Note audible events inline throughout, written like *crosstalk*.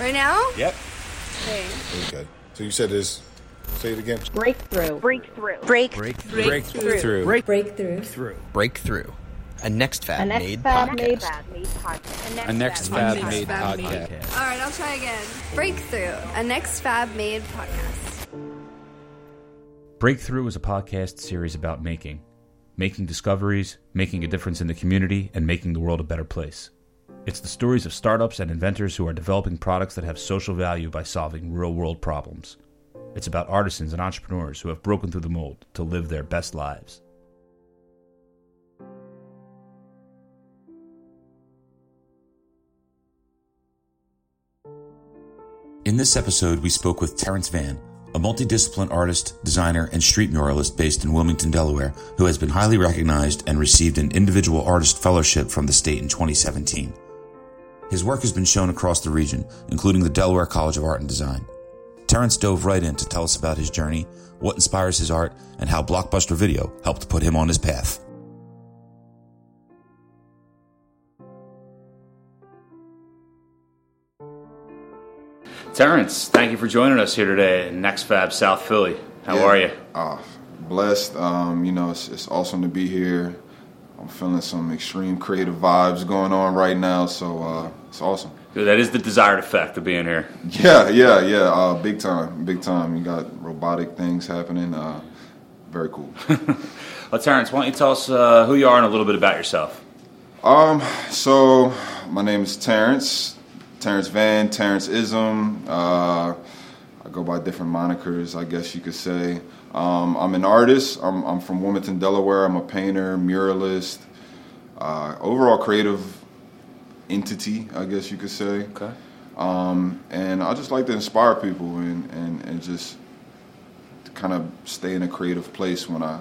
Right now? Yep. Okay. Okay. So you said this. Say it again. Breakthrough. Breakthrough. Break. Breakthrough. Breakthrough. Break Breakthrough. through. Breakthrough, a NextFab A Next made Fab podcast. made Fab made podcast. A NextFab fab made made Fab podcast. All right, I'll try again. Breakthrough, a NextFab made podcast. Breakthrough is a podcast series about making, making discoveries, making a difference in the community, and making the world a better place. It's the stories of startups and inventors who are developing products that have social value by solving real world problems. It's about artisans and entrepreneurs who have broken through the mold to live their best lives. In this episode, we spoke with Terrance Vann, a multidisciplined artist, designer, and street muralist based in Wilmington, Delaware, who has been highly recognized and received an individual artist fellowship from the state in 2017. His work has been shown across the region, including the Delaware College of Art and Design. Terrance dove right in to tell us about his journey, what inspires his art, and how Blockbuster Video helped put him on his path. Terrance, thank you for joining us here today in NextFab South Philly. How Yeah. are you? Ah, blessed. Um, you know, it's, it's awesome to be here. I'm feeling some extreme creative vibes going on right now, so uh, it's awesome. That is the desired effect of being here. Yeah, yeah, yeah. Uh, big time, big time. You got robotic things happening. Uh, very cool. *laughs* Well, Terrance, why don't you tell us uh, who you are and a little bit about yourself? Um, so my name is Terrance, Terrance Vann, Terrance Ism. Uh, I go by different monikers, I guess you could say. Um, I'm an artist. I'm, I'm from Wilmington, Delaware. I'm a painter, muralist, uh, overall creative entity, I guess you could say. Okay. Um, and I just like to inspire people and, and, and just kind of stay in a creative place when I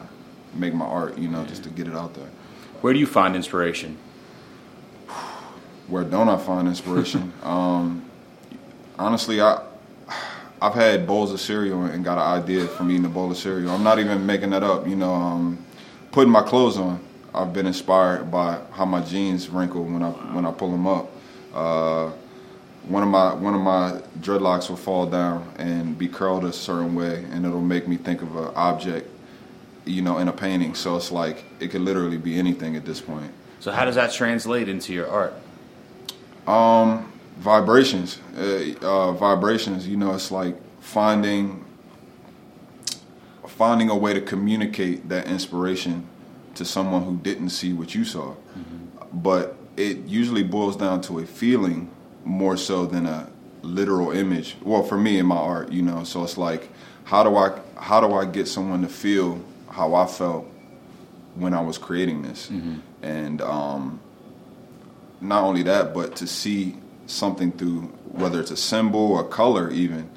make my art, you know, just to get it out there. Where do you find inspiration? where don't I find inspiration? *laughs* um, honestly, I I've had bowls of cereal and got an idea from eating a bowl of cereal. I'm not even making that up. You know, um, putting my clothes on, I've been inspired by how my jeans wrinkle when I when I pull them up. Uh, one of my one of my dreadlocks will fall down and be curled a certain way, and it'll make me think of an object, you know, in a painting. So it's like it could literally be anything at this point. So, how does that translate into your art? Um, vibrations, uh, uh, vibrations. You know, it's like finding finding a way to communicate that inspiration to someone who didn't see what you saw. But it usually boils down to a feeling more so than a literal image. Well, for me in my art, you know, so it's like, how do I how do I get someone to feel how I felt when I was creating this? And um, not only that, but to see something through whether it's a symbol, a color, even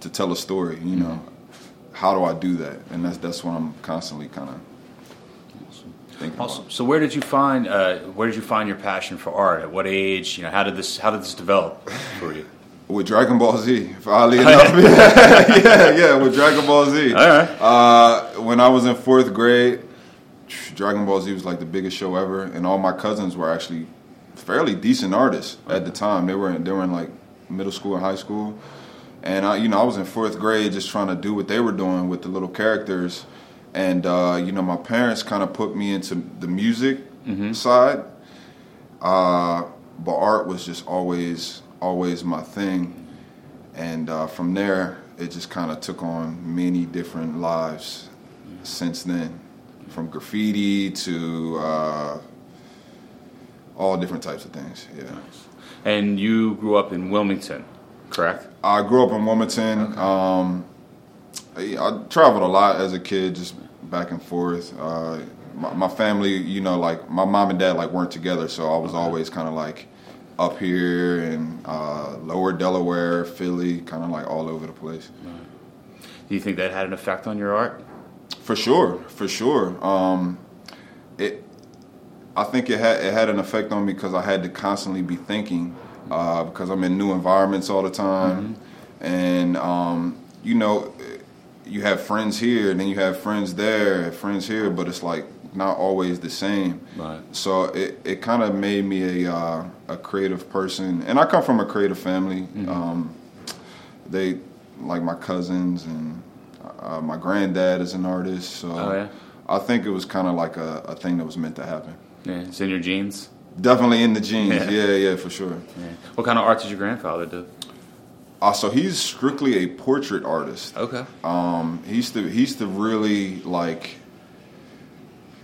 to tell a story. You know, how do I do that? And that's that's what I'm constantly kind of thinking Awesome. about. So, where did you find uh, where did you find your passion for art? At what age? You know, how did this how did this develop for you? With Dragon Ball Z, oddly enough, *laughs* *laughs* yeah, yeah, with Dragon Ball Z. All right. Uh, when I was in fourth grade, Dragon Ball Z was like the biggest show ever, and all my cousins were actually fairly decent artists at the time. They were in, they were in like middle school and high school, and I, you know, I was in fourth grade just trying to do what they were doing with the little characters, and uh, you know, my parents kind of put me into the music side, uh, but art was just always always my thing, and uh, from there it just kind of took on many different lives since then, from graffiti to uh, all different types of things. Yeah. And you grew up in Wilmington, correct? I grew up in Wilmington. Um, I, I traveled a lot as a kid, just back and forth. Uh, my, my family, you know, like my mom and dad, like weren't together, so I was always kind of like up here in uh, lower Delaware, Philly, kind of like all over the place. Do you think that had an effect on your art? For sure, for sure. Um, it, I think it had it had an effect on me because I had to constantly be thinking uh, because I'm in new environments all the time, and um, you know, you have friends here, and then you have friends there, friends here, but it's like not always the same. Right. So it, it kind of made me a uh, a creative person, and I come from a creative family. Mm-hmm. Um, they like my cousins and uh, my granddad is an artist. So Oh, yeah? I think it was kind of like a, a thing that was meant to happen. Yeah, it's in your genes. Definitely in the genes. Yeah. Yeah, yeah, for sure. Yeah. What kind of art did your grandfather do? Uh, so he's strictly a portrait artist. Okay. Um, he used to he used to really like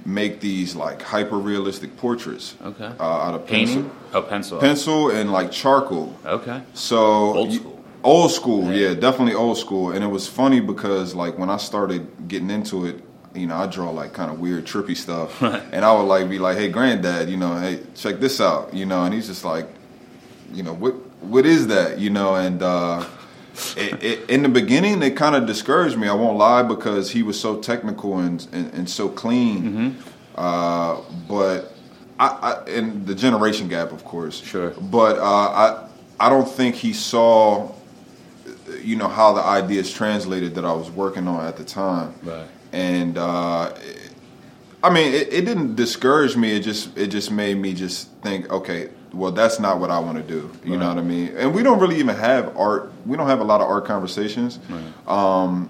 make these like hyper realistic portraits. Okay. Uh, out of pencil, Painting? Oh, pencil. pencil and like charcoal. Okay. So Old you- school. Old school, Yeah. yeah. definitely old school. And it was funny because like when I started getting into it, you know, I draw like kind of weird, trippy stuff, *laughs* and I would like be like, "Hey, granddad, you know, hey, check this out," you know, and he's just like, you know, what what is that, you know, and. uh it, it, in the beginning, it kind of discouraged me. I won't lie because he was so technical and and, and so clean. Mm-hmm. Uh, but I, I and the generation gap, of course. Sure. But uh, I I don't think he saw, you know, how the ideas translated that I was working on at the time. Right. And uh, I mean, it, it didn't discourage me. It just it just made me just think, okay, well, that's not what I want to do. You know what I mean? And we don't really even have art. We don't have a lot of art conversations. Um,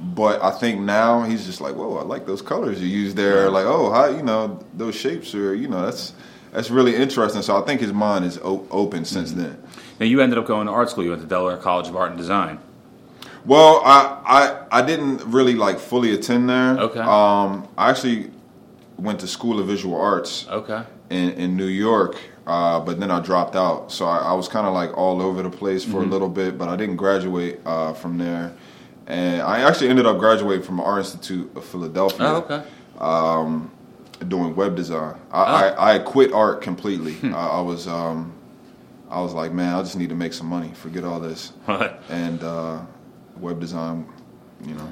but I think now he's just like, whoa, I like those colors you use there. Like, oh, how you know those shapes are, you know, that's that's really interesting. So I think his mind is o- open since Mm-hmm. then. Now you ended up going to art school. You went to Delaware College of Art and Design. Well, I, I I didn't really like fully attend there. Okay. Um, I actually went to School of Visual Arts Okay. in, in New York, uh, but then I dropped out. So I, I was kind of like all over the place for a little bit, but I didn't graduate uh, from there. And I actually ended up graduating from Art Institute of Philadelphia. Oh, okay. doing web design. I, Oh. I, I quit art completely. Hmm. I, I was um, I was like, man, I just need to make some money. Forget all this. *laughs* Right. And uh, web design, you know.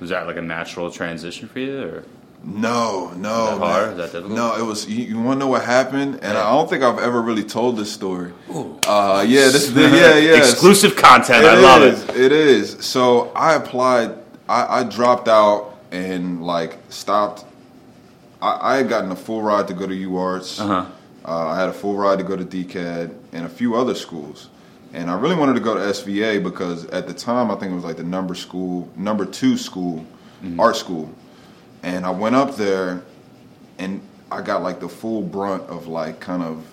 Was that like a natural transition for you, or No, no. Is that hard? Is that difficult? No, it was. You, you want to know what happened? And I don't think I've ever really told this story. Ooh. Uh, yeah, this is the, *laughs* yeah, yeah. exclusive content? It I love is, it. It is. So I applied. I, I dropped out and like stopped. I, I had gotten a full ride to go to UArts. Uh-huh. Uh, I had a full ride to go to DCAD and a few other schools. And I really wanted to go to SVA because at the time I think it was like the number school, number two school, Mm-hmm. art school. And I went up there and I got like the full brunt of like kind of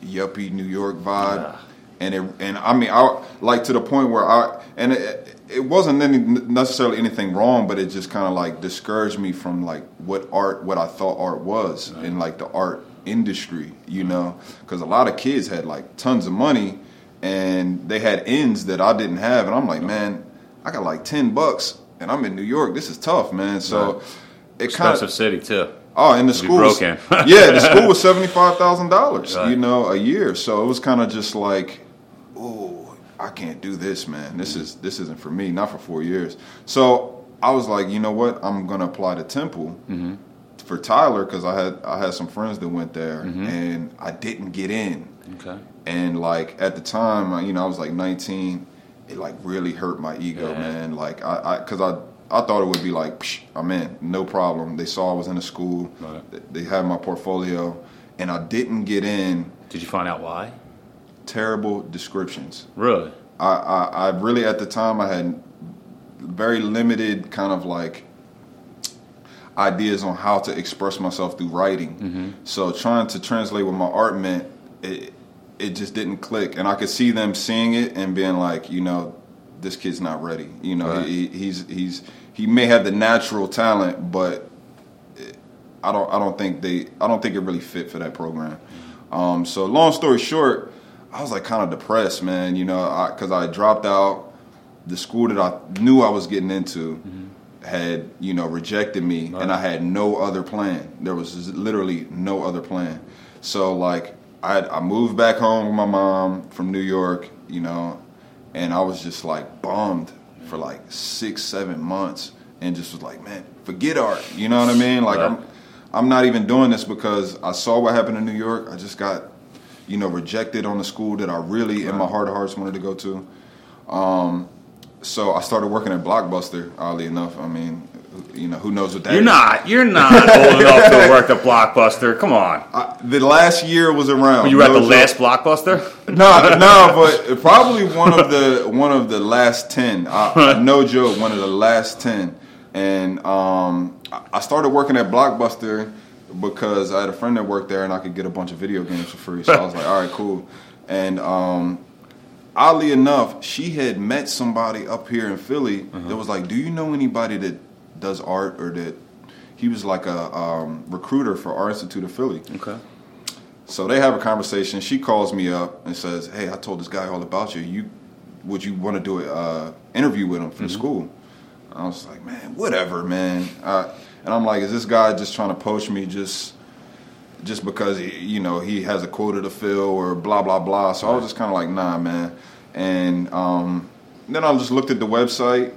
yuppie New York vibe. Yeah. And it and I mean I like to the point where I and it, it wasn't any necessarily anything wrong, but it just kind of like discouraged me from like what art what I thought art was in like the art industry, you know, because a lot of kids had like tons of money and they had ends that I didn't have, and I'm like, man, I got like ten bucks and I'm in New York. This is tough, man. So it kind Expensive of city too. Oh, and the school was, broken. *laughs* yeah, the school was *laughs* seventy five thousand dollars, you know, a year. So it was kind of just like, oh, I can't do this, man. This is this isn't for me. Not for four years. So I was like, you know what? I'm gonna apply to Temple Mm-hmm. for Tyler because I had I had some friends that went there, and I didn't get in. Okay. And like at the time, you know, I was like 19. It like really hurt my ego, Yeah. man. Like I, I, cause I, I thought it would be like, Psh, I'm in, no problem. They saw I was in a school. Right. They- had my portfolio, and I didn't get in. Did you find out why? Terrible descriptions. Really? I, I, I really at the time I had very limited kind of like ideas on how to express myself through writing. Mm-hmm. So trying to translate what my art meant, it it just didn't click, and I could see them seeing it and being like, you know, this kid's not ready. You know, Right. he, he's he's he may have the natural talent, but I don't I don't think they I don't think it really fit for that program. Um, so long story short, I was like kind of depressed, man. You know, because I, dropped out. The school that I knew I was getting into had you know rejected me, and I had no other plan. There was literally no other plan. So like I I moved back home with my mom from New York, you know, and I was just like bummed for like six seven months, and just was like, man, forget art. You know what I mean? Like Right. I'm I'm not even doing this because I saw what happened in New York. I just got, you know, rejected on the school that I really, in my heart of hearts, wanted to go to. Um, so I started working at Blockbuster. Oddly enough, I mean, you know, who knows what that You're is. not. You're not *laughs* old enough to work at Blockbuster. Come on. I, the last year was around. You were at the last Blockbuster? *laughs* No, no, *laughs* but probably one of the one of the last ten. I, no joke, one of the last ten. And um, I started working at Blockbuster because I had a friend that worked there, and I could get a bunch of video games for free. So I was like, all right, cool. And um, oddly enough, she had met somebody up here in Philly that was like, "Do you know anybody that does art or that?" He was like a um, recruiter for Art Institute of Philly. Okay. So they have a conversation. She calls me up and says, "Hey, I told this guy all about you. You would you want to do an uh, interview with him for school?" I was like, "Man, whatever, man." Uh, and I'm like, "Is this guy just trying to poach me just just because he, you know he has a quota to fill or blah blah blah?" So I was just kind of like, "Nah, man." And um, then I just looked at the website.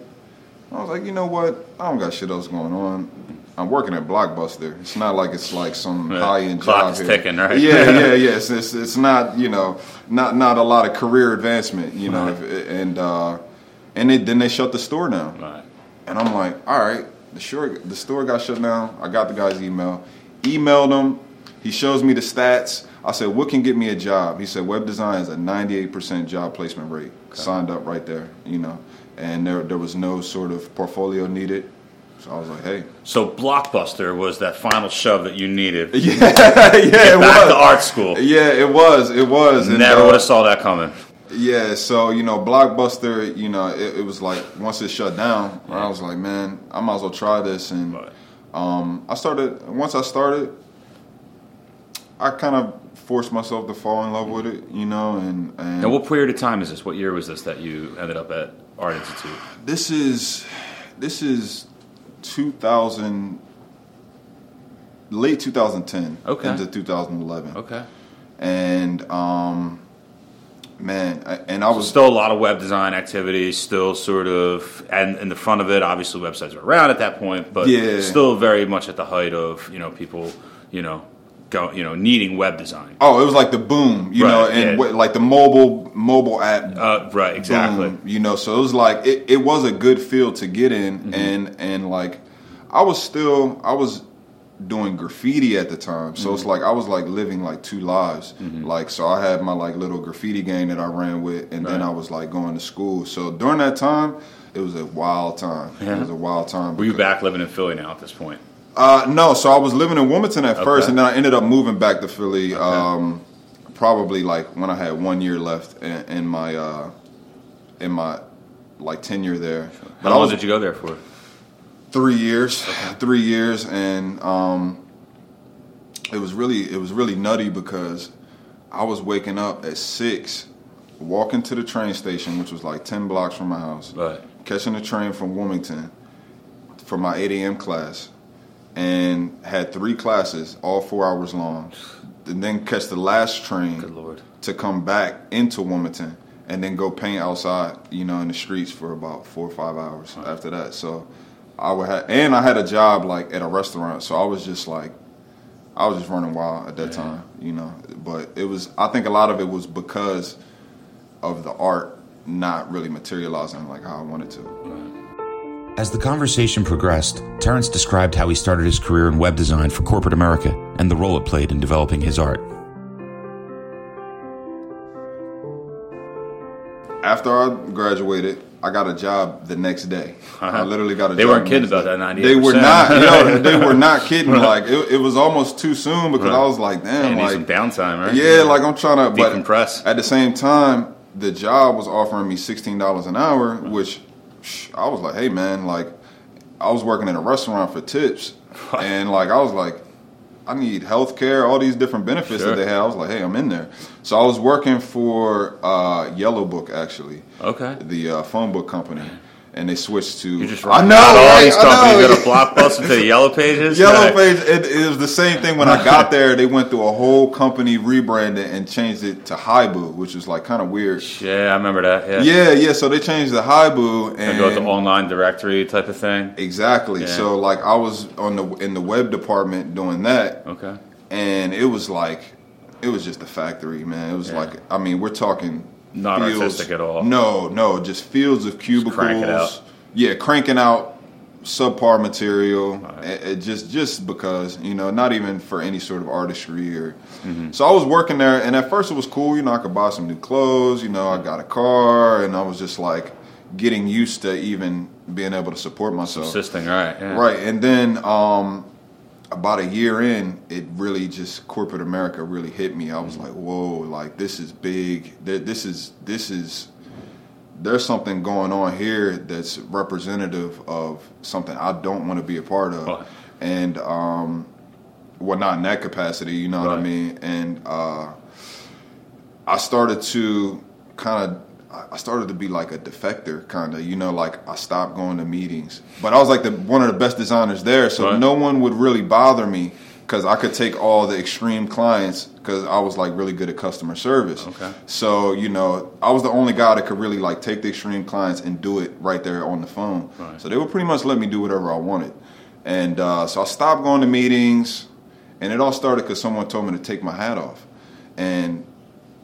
I was like, you know what? I don't got shit else going on. I'm working at Blockbuster. It's not like it's like some high end job is here. ticking, right? Yeah, yeah, *laughs* yeah. It's, it's it's not you know not not a lot of career advancement, you know. If, and uh, and they, then they shut the store down. Right. And I'm like, all right, the store the store got shut down. I got the guy's email, emailed him. He shows me the stats. I said, what can get me a job? He said, web design is a 98% job placement rate. Signed up right there, you know. And there there was no sort of portfolio needed. So I was like, hey, So Blockbuster was that final shove that you needed. *laughs* yeah, yeah, it Back was. to art school. Yeah, it was. It was. And, Never uh, would have saw that coming. Yeah, so you know, Blockbuster, you know, it, it was like once it shut down, I was like, man, I might as well try this, and Right. um, I started. Once I started, I kind of forced myself to fall in love with it, you know, and and And what period of time is this? What year was this that you ended up at Art Institute? this is this is 2000 late 2010 Okay. into 2011 Okay. and um man I, and i was Still a lot of web design activity, still sort of, and in the front of it, obviously websites were around at that point, but Yeah. still very much at the height of, you know, people, you know, go, you know, needing web design. Oh, it was like the boom, you Right, know, and yeah. like the mobile mobile app. Uh, right, exactly. boom, you know, so it was like it, it was a good field to get in, Mm-hmm. and and like I was still I was doing graffiti at the time, so Mm-hmm. it's like I was like living like two lives. Like so, I had my like little graffiti gang that I ran with, and then I was like going to school. So during that time, it was a wild time. It was a wild time. Were you back living in Philly now at this point? Uh, no, so I was living in Wilmington at first, and then I ended up moving back to Philly. Um, probably like when I had one year left in, in my uh, in my like tenure there. How I long was did you go there for? three years, *laughs* three years, and um, it was really it was really nutty because I was waking up at six, walking to the train station, which was like ten blocks from my house Right. catching the train from Wilmington for my 8 a.m. class and had three classes, all four hours long. And then catch the last train Good lord. to come back into Wilmington and then go paint outside, you know, in the streets for about four or five hours after that. So I would have, and I had a job like at a restaurant. So I was just like, I was just running wild at that time, you know. But it was, I think a lot of it was because of the art not really materializing like how I wanted to. As the conversation progressed, Terrance described how he started his career in web design for corporate America and the role it played in developing his art. After I graduated, I got a job the next day. Uh-huh. I literally got a They job. weren't kidding about that 98%. They were not. Yo, they were *laughs* not kidding. Like it, it was almost too soon because I was like, damn, need like some downtime, right? yeah, like I'm trying to but Decompress. At the same time, the job was offering me sixteen dollars an hour, uh-huh. which sh- I was like, hey man, like I was working in a restaurant for tips, and like I was like, I need health care, all these different benefits Sure. that they have. I was like, hey, I'm in there. So I was working for uh, Yellow Book actually, Okay. the uh, phone book company, and they switched to. You just I know, all right? these companies that are blockbuster to the *laughs* yellow pages. Yellow Right. Page, it, it was the same thing when I got *laughs* there. They went through a whole company rebranding and changed it to Hibu, which was like kind of weird. Yeah, I remember that. Yeah. Yeah, yeah. So they changed the Hibu And go with the online directory type of thing. exactly. Yeah. So like I was on the in the web department doing that, Okay. and it was like it was just a factory, man. It was Yeah. like I mean, we're talking Not fields- artistic at all. No, no, just fields of cubicles. out. Yeah, cranking out subpar material. It, it just just because you know, not even for any sort of artistry or. So I was working there, and at first it was cool. You know, I could buy some new clothes. You know, I got a car, and I was just like getting used to even being able to support myself. Assisting, right? Yeah. Right, and then um, about a year in, it really just corporate America really hit me. I was like, "Whoa! Like this is big. Th- This is this is there's something going on here that's representative of something I don't want to be a part of." Right. And um, well, not in that capacity, you know what I mean. And uh, I started to kind of. I started to be like a defector, kind of. You know, like I stopped going to meetings, but I was like the one of the best designers there, so Right. no one would really bother me because I could take all the extreme clients because I was like really good at customer service. Okay. So you know, I was the only guy that could really like take the extreme clients and do it right there on the phone. Right. So they would pretty much let me do whatever I wanted, and uh, so I stopped going to meetings, and it all started because someone told me to take my hat off, and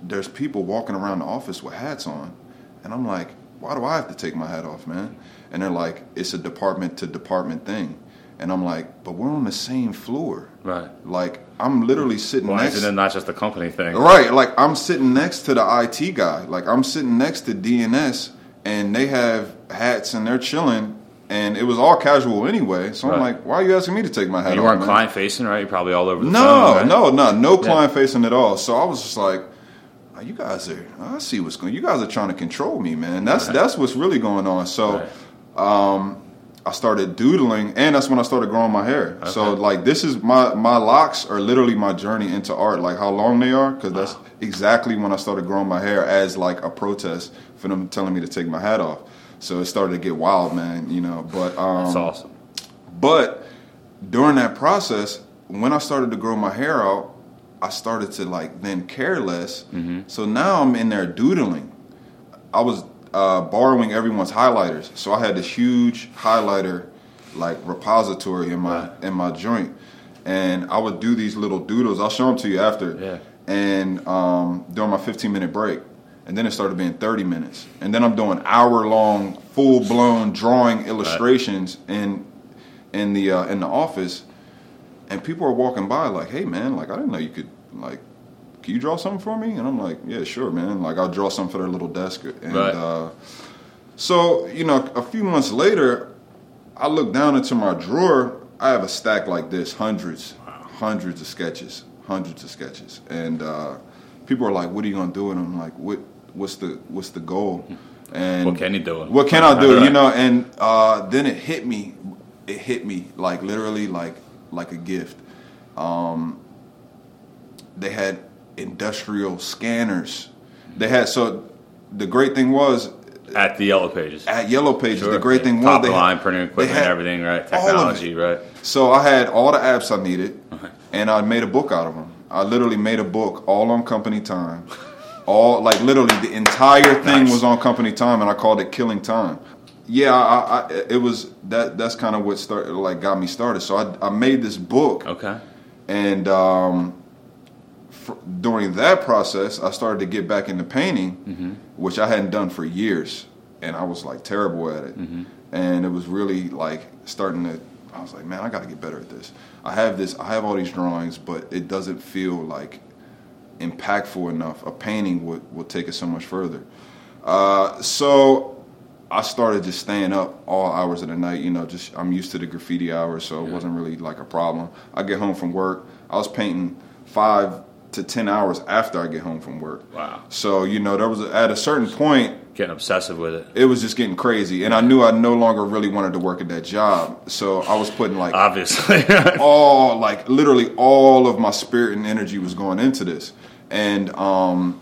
there's people walking around the office with hats on, and I'm like, why do I have to take my hat off, man? And they're like, it's a department to department thing, and I'm like, but we're on the same floor, Right. like I'm literally sitting Why next. isn't it not just a company thing? Right, like I'm sitting next to the IT guy. Like I'm sitting next to DNS, and they have hats and they're chilling, and it was all casual anyway. So I'm like, why are you asking me to take my hat You weren't client facing, right? You're probably all over the No, phone. right? no, no, no client facing at all. So I was just like, "Oh, you guys are. I see what's going. You guys are trying to control me, man. That's Right. that's what's really going on. So. Right. Um, I started doodling, and that's when I started growing my hair. So, like, this is my my locks are literally my journey into art. Like how long they are, because that's exactly when I started growing my hair as like a protest for them telling me to take my hat off. So it started to get wild, man. You know, but um, That's awesome. but during that process, when I started to grow my hair out, I started to like then care less. So now I'm in there doodling. I was uh, borrowing everyone's highlighters, so I had this huge highlighter like repository in my in my joint, and I would do these little doodles. I'll show them to you after. Yeah. And um, during my 15 minute break, and then it started being 30 minutes, and then I'm doing hour long, full blown drawing illustrations in in the uh, in the office, and people are walking by like, "Hey, man, like I didn't know you could like." Can you draw something for me? And I'm like, yeah, sure, man. Like I'll draw something for their little desk. And Right. uh, so, you know, a few months later, I look down into my drawer. I have a stack like this, hundreds, hundreds of sketches, hundreds of sketches, and uh, people are like, "What are you gonna do?" And I'm like, "What? What's the What's the goal?" And What can you do? What can I do? Right. You know, and uh, then it hit me. It hit me like literally, like like a gift. Um, they had industrial scanners. They had so. The great thing was At the yellow pages. at Yellow Pages. Sure. The great thing was Top they of had- line printing equipment, had everything, right? Technology, right? So I had all the apps I needed, and I made a book out of them. I literally made a book all on company time. All like literally the entire thing Nice. was on company time, and I called it Killing Time. Yeah, I, I, it was that. That's kind of what started, like, got me started. So I, I made this book, Okay. and um, during that process, I started to get back into painting, which I hadn't done for years, and I was like terrible at it. And it was really like starting to. I was like, man, I got to get better at this. I have this. I have all these drawings, but it doesn't feel like impactful enough. A painting would would take it so much further. Uh, so I started just staying up all hours of the night. You know, just I'm used to the graffiti hours, so it wasn't really like a problem. I get home from work. I was painting five to ten hours after I get home from work. Wow. So you know, there was at a certain point Getting obsessive with it. it was just getting crazy, and I knew I no longer really wanted to work at that job. So I was putting like Obviously. *laughs* all like literally all of my spirit and energy was going into this and um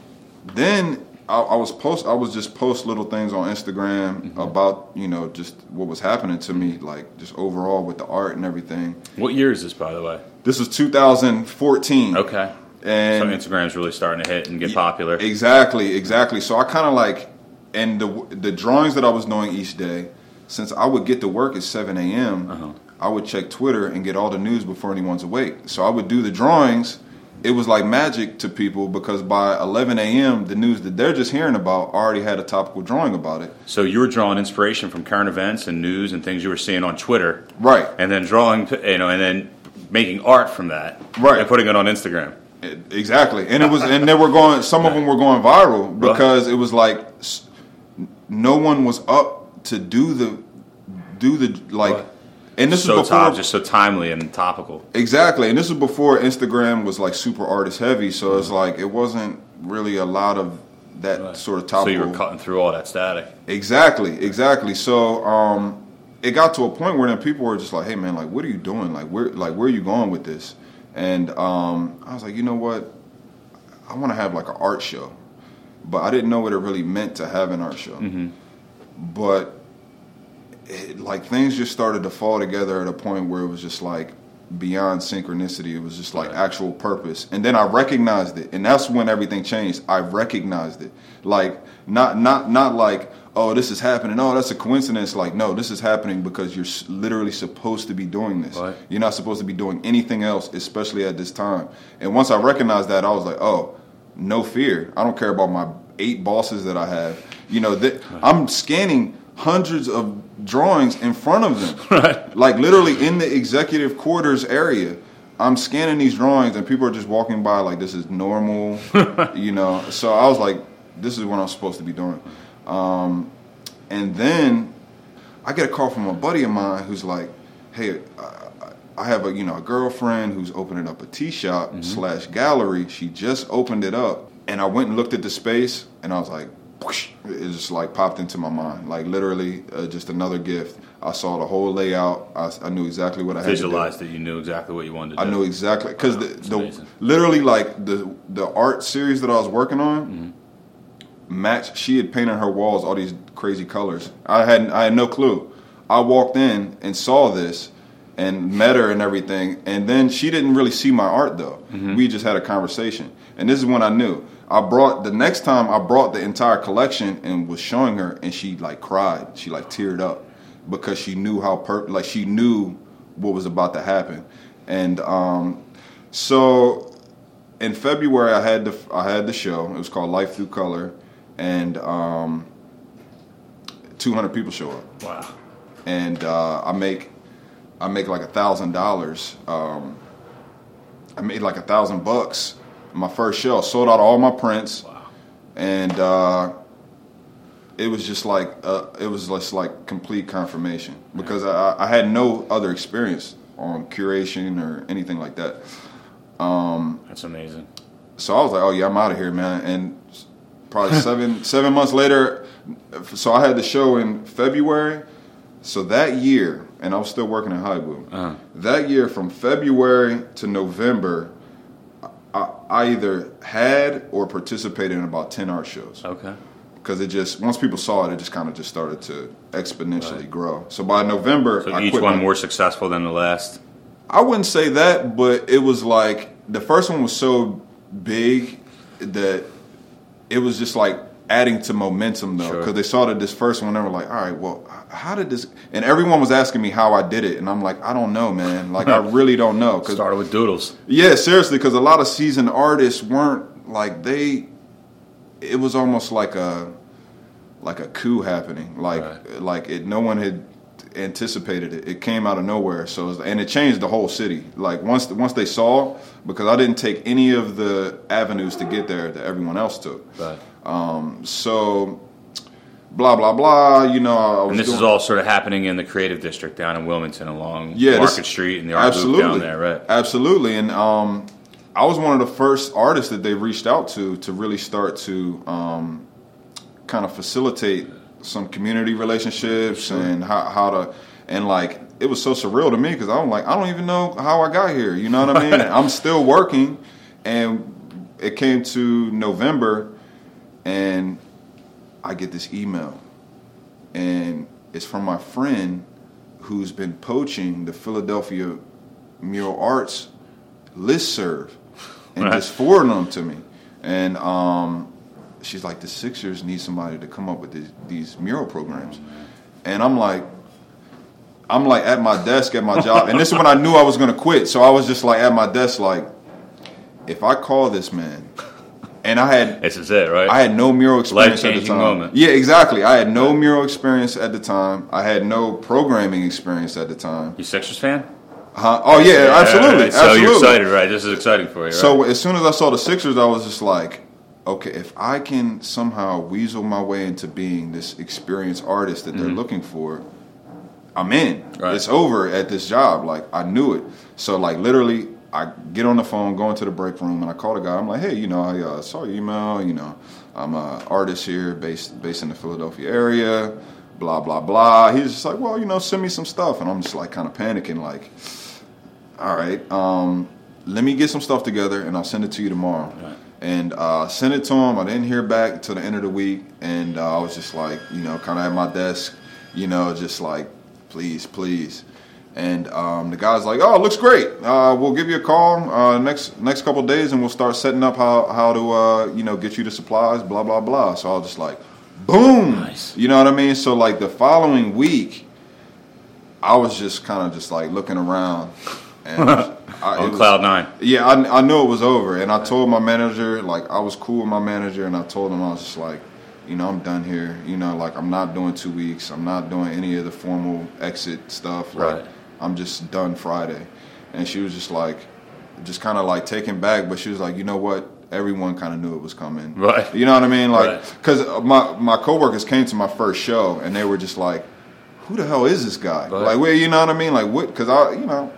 then I, I was post i was just post little things on instagram about you know just what was happening to me like just overall with the art and everything what year is this, by the way? this was 2014 Okay. and so Instagram's really starting to hit and get popular. Exactly, exactly. So I kind of like, and the the drawings that I was doing each day, since I would get to work at seven a.m., Uh-huh. I would check Twitter and get all the news before anyone's awake. So I would do the drawings, it was like magic to people because by 11 a.m. the news that they're just hearing about already had a topical drawing about it. So you were drawing inspiration from current events and news and things you were seeing on Twitter, Right. And then drawing, you know, and then making art from that, Right. And putting it on Instagram. Exactly, and it was, and they were going. Some of them were going viral because it was like no one was up to do the do the like. Right. And this so was before just so timely and topical. exactly, and this was before Instagram was like super artist heavy. So it's like it wasn't really a lot of that sort of So you were cutting through all that static. Exactly, exactly. So um, it got to a point where then people were just like, "Hey, man, like, what are you doing? Like, where, like, where are you going with this?" And um, I was like, "You know what? I want to have like an art show, but I didn't know what it really meant to have an art show. But it, like things just started to fall together at a point where it was just like beyond synchronicity. It was just like actual purpose. And then I recognized it, and that's when everything changed. I recognized it, like not not not like oh this is happening. Oh that's a coincidence. Like no, this is happening because you're s- literally supposed to be doing this. Right. You're not supposed to be doing anything else, especially at this time. And once I recognized that, I was like, oh, no fear. I don't care about my eight bosses that I have. You know, that I'm scanning hundreds of drawings in front of them. *laughs* Right. Like literally in the executive quarters area. I'm scanning these drawings and people are just walking by like this is normal, *laughs* you know. So I was like, this is what I'm supposed to be doing. Um, and then I get a call from a buddy of mine who's like, "Hey, I, I have a you know a girlfriend who's opening up a tea shop slash gallery. She just opened it up, and I went and looked at the space, and I was like, whoosh, it just like popped into my mind, like literally uh, just another gift. I saw the whole layout. I, I knew exactly what I had to do. Visualized that you knew exactly what you wanted to I do. I knew exactly because the, the literally like the the art series that I was working on Mm-hmm. matched. She had painted her walls all these crazy colors. I had I had no clue. I walked in and saw this and met her and everything, and then she didn't really see my art though. Mm-hmm. We just had a conversation, and this is when I knew. I brought the next time I brought the entire collection and was showing her, and she like cried. She like teared up because she knew how per like she knew what was about to happen, and um, so in February I had the I had the show. It was called Life Through Color, and um, 200 people show up, Wow. and uh, I make I make like a thousand dollars. Um, I made like a thousand bucks. My first show sold out all my prints, and uh, it was just like uh, it was just like complete confirmation because I, I had no other experience on curation or anything like that. That's amazing. So I was like, "Oh yeah, I'm out of here, man." And probably *laughs* seven seven months later, so I had the show in February. So that year, and I was still working in Hollywood. That year, from February to November, I, I either had or participated in about ten art shows Okay. because it just once people saw it, it just kind of just started to exponentially grow. So by November, So each one my- more successful than the last. I wouldn't say that, but it was like the first one was so big that it was just like adding to momentum though, Sure. because they saw that this first one, they were like, "All right, well, how did this?" And everyone was asking me how I did it, and I'm like, "I don't know, man. Like, I *laughs* really don't know." 'Cause- Started with doodles. yeah, seriously, because a lot of seasoned artists weren't like they. It was almost like a, like a coup happening. Like Right. like it, no one had anticipated it. It came out of nowhere. So it was- and it changed the whole city. Like once once they saw, because I didn't take any of the avenues to get there that everyone else took. Right. So, blah blah blah. You know, I was And this is all sort of happening in the creative district down in Wilmington along yeah, Market this- Street and the art loop down there, right? Absolutely, and um, I was one of the first artists that they reached out to to really start to um, kind of facilitate some community relationships and how, how to and like it was so surreal to me because I'm like I don't even know how I got here. You know what I mean? *laughs* I'm still working, and it came to November, and I get this email, and it's from my friend who's been poaching the Philadelphia Mural Arts listserv and Right. just forwarding them to me. And um, she's like, the Sixers need somebody to come up with these, these mural programs. And I'm like, I'm like at my desk at my job, and this is when I knew I was going to quit. So I was just like at my desk, like, if I call this man, and I had This is it, right? I had no mural experience at the time. moment. Yeah, exactly. I had no mural experience at the time. I had no programming experience at the time. you Sixers fan? Huh? Oh yeah, absolutely, So absolutely. you're excited, right? This is exciting for you, right? So as soon as I saw the Sixers, I was just like, okay, if I can somehow weasel my way into being this experienced artist that they're looking for, I'm in. Mm-hmm. Right. It's over at this job. Like I knew it. So like literally, I get on the phone, go into the break room, and I call the guy. I'm like, hey, you know, I uh, saw your email. You know, I'm an artist here, based based in the Philadelphia area. Blah blah blah. He's just like, well, you know, send me some stuff, and I'm just like kind of panicking, like, all right, um, let me get some stuff together, and I'll send it to you tomorrow. And uh, sent it to him. I didn't hear back until the end of the week, and uh, I was just like, you know, kind of at my desk, you know, just like, please, please. And um, the guy's like, "Oh, it looks great. Uh, we'll give you a call uh, next next couple days, and we'll start setting up how how to uh, you know get you the supplies, blah blah blah." So I was just like, "Boom!" Nice. You know what I mean? So like the following week, I was just kind of just like looking around, and *laughs* I, on was- cloud nine. yeah, I, I knew it was over, and I told my manager, like I was cool with my manager, and I told him I was just like, you know, I'm done here. You know, like I'm not doing two weeks. I'm not doing any of the formal exit stuff. Like Right. I'm just done Friday. And she was just like, just kind of like taken back, but she was like, you know what? Everyone kind of knew it was coming. Right. You know what I mean? Like, Right. because my my coworkers came to my first show, and they were just like, who the hell is this guy? Right. Like, well, you know what I mean? Like, what? Because I, you know.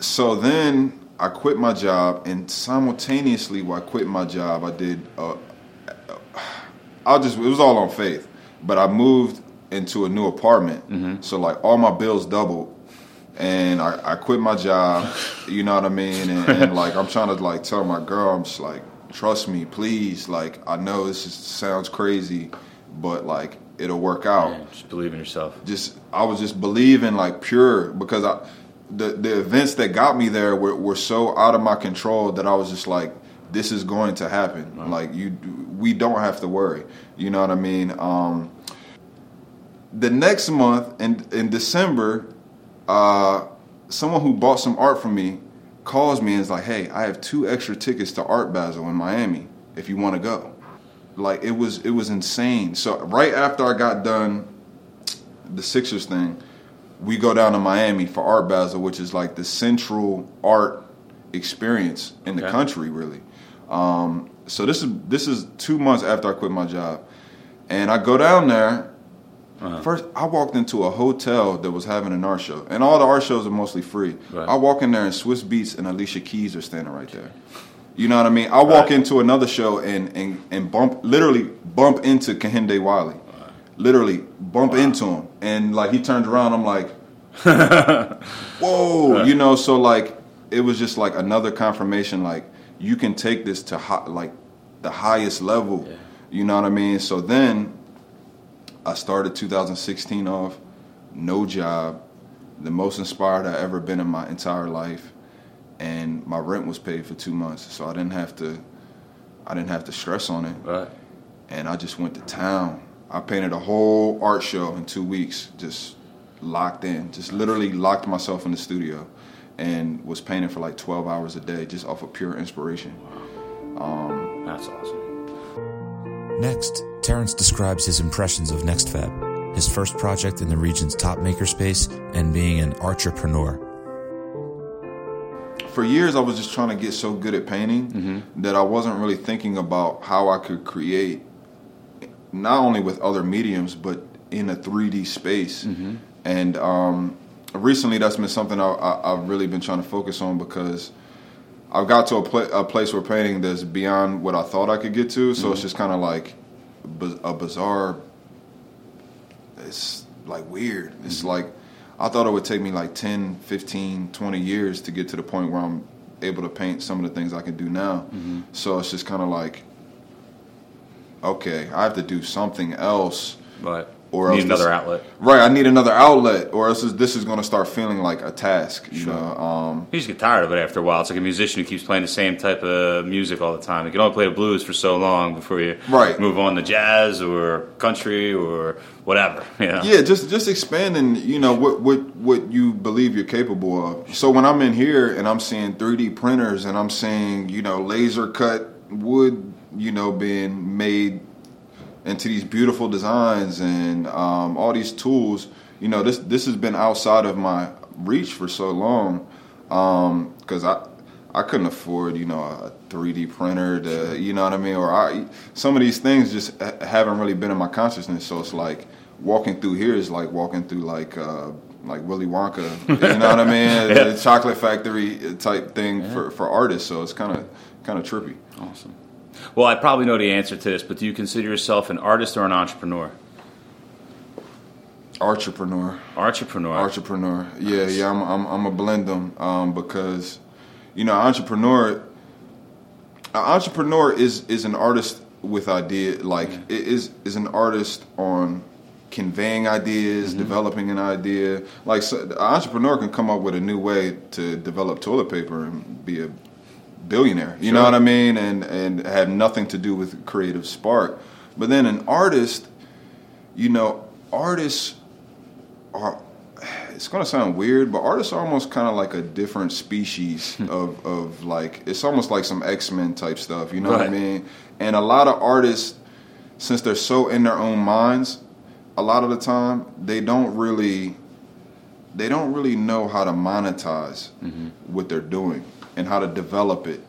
So then I quit my job, and simultaneously while I quit my job, I did. Uh, I'll just. It was all on faith, but I moved into a new apartment, Mm-hmm. so like all my bills doubled, and I, I quit my job. You know what I mean? And, and *laughs* like I'm trying to like tell my girl, I'm just like, trust me, please. Like I know this is, sounds crazy, but like it'll work out Man, just believe in yourself. just I was just believing like pure because I the the events that got me there were, were so out of my control that I was just like this is going to happen like you we don't have to worry you know what I mean um the next month in in December uh someone who bought some art from me calls me and is like hey I have two extra tickets to Art Basel in Miami if you want to go like it was it was insane so right after I got done the Sixers thing, we go down to Miami for Art Basel, which is like the central art experience in the Okay. country, really. Um, so this is this is two months after I quit my job, and I go down there. Uh-huh. First, I walked into a hotel that was having an art show, and all the art shows are mostly free. Right. I walk in there, and Swizz Beatz and Alicia Keys are standing right there. You know what I mean? I walk Right. into another show and, and, and bump, literally bump into Kehinde Wiley. Literally bump into him. And like he turns around, I'm like, *laughs* whoa. You know, so like it was just like another confirmation like you can take this to like the highest level. You know what I mean? So then I started 2016 off, no job, the most inspired I ever been in my entire life, and my rent was paid for two months, so I didn't have to, I didn't have to stress on it, Right. and I just went to town. I painted a whole art show in two weeks, just locked in, just literally locked myself in the studio, and was painting for like 12 hours a day, just off of pure inspiration. That's awesome. Next, Terrance describes his impressions of NextFab, his first project in the region's top makerspace, and being an entrepreneur. for years I was just trying to get so good at painting that I wasn't really thinking about how I could create not only with other mediums but in a 3D space. And um, recently that's been something I, I, I've really been trying to focus on because I've got to a, pla a place where painting that's beyond what I thought I could get to. So it's mm-hmm. just kind of like a bizarre. It's like weird. It's mm-hmm. like I thought it would take me like 10, 15, 20 years to get to the point where I'm able to paint some of the things I can do now. Mm-hmm. So it's just kind of like, okay, I have to do something else Right. Or Need another this- outlet. Right, I need another outlet, or else this is going to start feeling like a task. You know, um, You just get tired of it after a while. It's like a musician who keeps playing the same type of music all the time. You can only play the blues for so long before you Right. move on to jazz or country or whatever. *laughs* You know? yeah, just just expanding. You know what what what you believe you're capable of. So when I'm in here and I'm seeing 3D printers and I'm seeing you know laser cut wood, you know, being made into these beautiful designs and um, all these tools. You know, this this has been outside of my reach for so long because I I couldn't afford you know a 3D printer to you know what I mean or I some of these things just haven't really been in my consciousness. So it's like walking through here is like walking through like. Uh, like Willy Wonka, you know what I mean? *laughs* The chocolate factory type thing for, for artists. So it's kind of kind of trippy. Awesome. Well, I probably know the answer to this, but do you consider yourself an artist or an entrepreneur? Entrepreneur. Entrepreneur. Entrepreneur. Yeah, yeah. I'm I'm I'm a blend them um, because you know entrepreneur. An entrepreneur is is an artist with idea. Like it is is an artist on conveying ideas, developing an idea. Like so, an entrepreneur can come up with a new way to develop toilet paper and be a billionaire. You know what I mean? And and have nothing to do with creative spark. But then an artist, you know, artists are it's gonna sound weird, but artists are almost kind of like a different species *laughs* of of like it's almost like some X Men type stuff. You know what I mean? And a lot of artists, since they're so in their own minds, a lot of the time they don't really they don't really know how to monetize mm-hmm. what they're doing and how to develop it.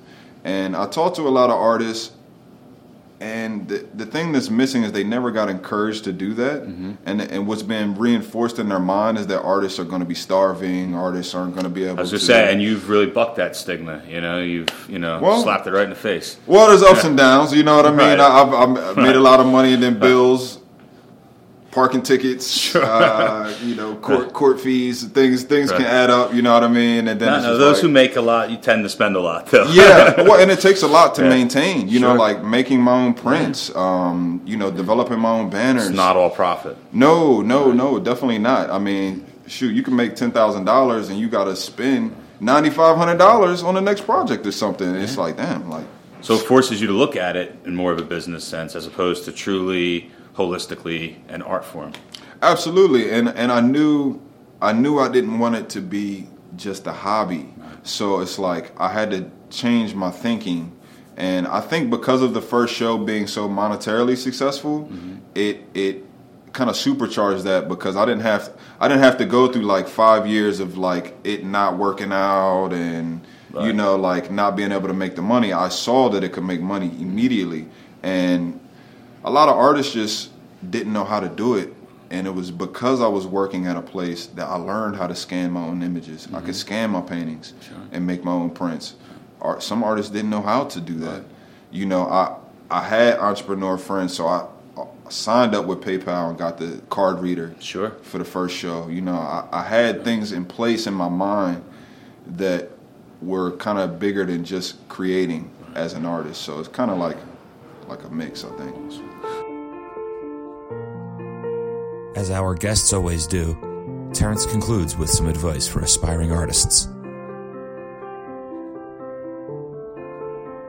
And I talk to a lot of artists, and the, the thing that's missing is they never got encouraged to do that. Mm-hmm. And and what's been reinforced in their mind is that artists are going to be starving. Artists aren't going to be able I was just saying, and you've really bucked that stigma. You know, you've you know Well- slapped it right in the face. Well, there's ups and *laughs* downs. You know what I mean. Right. I, I've, I've made a lot of money and then bills, parking tickets, *laughs* uh, you know, court court fees, things things can add up. You know what I mean. And then No, no, those like- who make a lot, you tend to spend a lot, though. *laughs* yeah, well, and it takes a lot to Yeah. maintain. You know, like making my own prints. Um, you know, developing my own banners. it's not all profit. No, no, no, definitely not. I mean, shoot, you can make ten thousand dollars and you got to spend ninety five hundred dollars on the next project or something. It's like, damn, like So it forces you to look at it in more of a business sense as opposed to truly holistically an art form. Absolutely, and and I knew I knew I didn't want it to be just a hobby. So it's like I had to change my thinking, and I think because of the first show being so monetarily successful, mm-hmm. it it kind of supercharged that because I didn't have I didn't have to go through like five years of like it not working out and you know like not being able to make the money. I saw that it could make money immediately, and a lot of artists just didn't know how to do it. And it was because i was working at a place that i learned how to scan my own images. I could mm-hmm. scan my paintings and make my own prints. Art, some artists didn't know how to do that. You know i i had entrepreneur friends so i, I signed up with paypal and got the card reader Sure. for the first show. You know i, I had things in place in my mind that were kind of bigger than just creating as an artist. So it's kind of like like a mix i think As our guests always do, Terrance concludes with some advice for aspiring artists.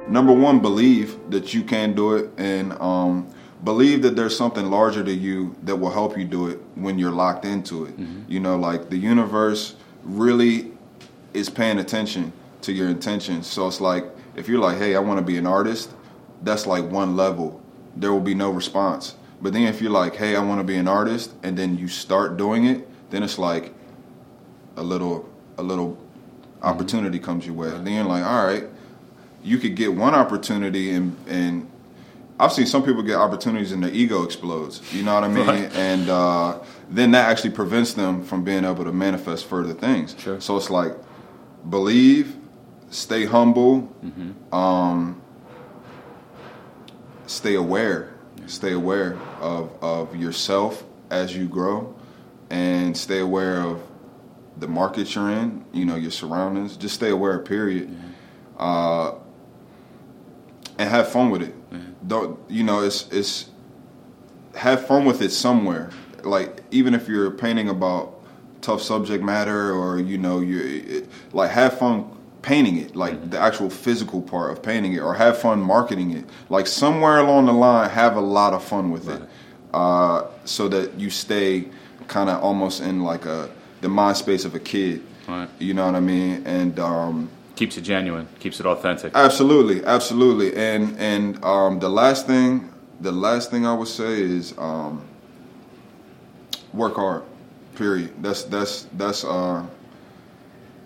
number one, believe that you can do it, and um, believe that there's something larger to you that will help you do it when you're locked into it. You know, like the universe really is paying attention to your intentions. So it's like if you're like, hey, I want to be an artist, that's like one level. There will be no response. But then if you're like, hey, I want to be an artist, and then you start doing it, then it's like a little a little opportunity comes your way. And Then you're like, all right, you could get one opportunity and and I've seen some people get opportunities and their ego explodes. You know what I mean? Right. And uh, then that actually prevents them from being able to manifest further things. Sure. So it's like believe, stay humble, um, stay aware, stay aware of of yourself as you grow, and stay aware of the market you're in. You know your surroundings. Just stay aware. Period. Uh, and have fun with it. Don't you know? It's it's have fun with it somewhere. like even if you're painting about tough subject matter or you know you like have fun painting it like the actual physical part of painting it or have fun marketing it like somewhere along the line have a lot of fun with it uh, so that you stay kind of almost in like a the mind space of a kid Right. you know what i mean and um, Keeps it genuine, keeps it authentic. Absolutely, absolutely. And and um, the last thing, the last thing I would say is um, work hard. Period. That's that's that's uh,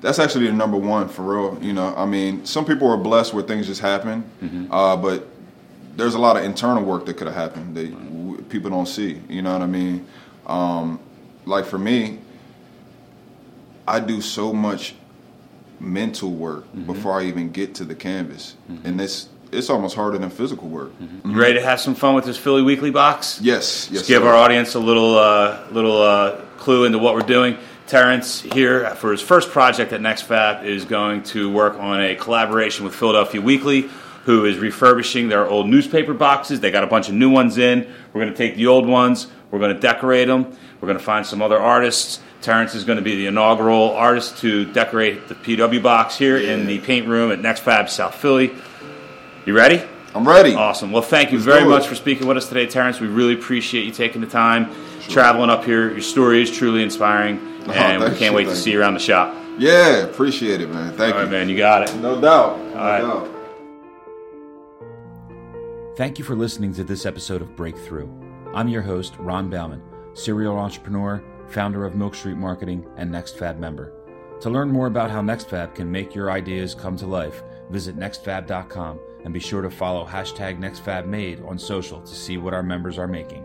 that's actually the number one for real. You know, I mean, some people are blessed where things just happen, uh, but there's a lot of internal work that could have happened that w- people don't see. You know what I mean? Um, like for me, I do so much mental work before I even get to the canvas, and it's it's almost harder than physical work. You ready to have some fun with this Philly Weekly box? Yes, yes. Just give sir. our audience a little uh, little uh, clue into what we're doing. Terrance here for his first project at NextFab is going to work on a collaboration with Philadelphia Weekly, who is refurbishing their old newspaper boxes. They got a bunch of new ones in. We're going to take the old ones. We're going to decorate them. We're going to find some other artists. Terrance is going to be the inaugural artist to decorate the PW box here in the paint room at NextFab South Philly. You ready? I'm ready. Awesome. Well, thank you Let's very much for speaking with us today, Terrance. We really appreciate you taking the time, traveling up here. Your story is truly inspiring, Oh, and we can't you, wait to see you around the shop. Yeah, appreciate it, man. Thank All you. right, man. You got it. No doubt. No right. doubt. Thank you for listening to this episode of Break Through. I'm your host, Ron Bauman, serial entrepreneur, founder of Milk Street Marketing, and NextFab member. To learn more about how NextFab can make your ideas come to life, visit nextfab.com and be sure to follow hashtag NextFabMade on social to see what our members are making.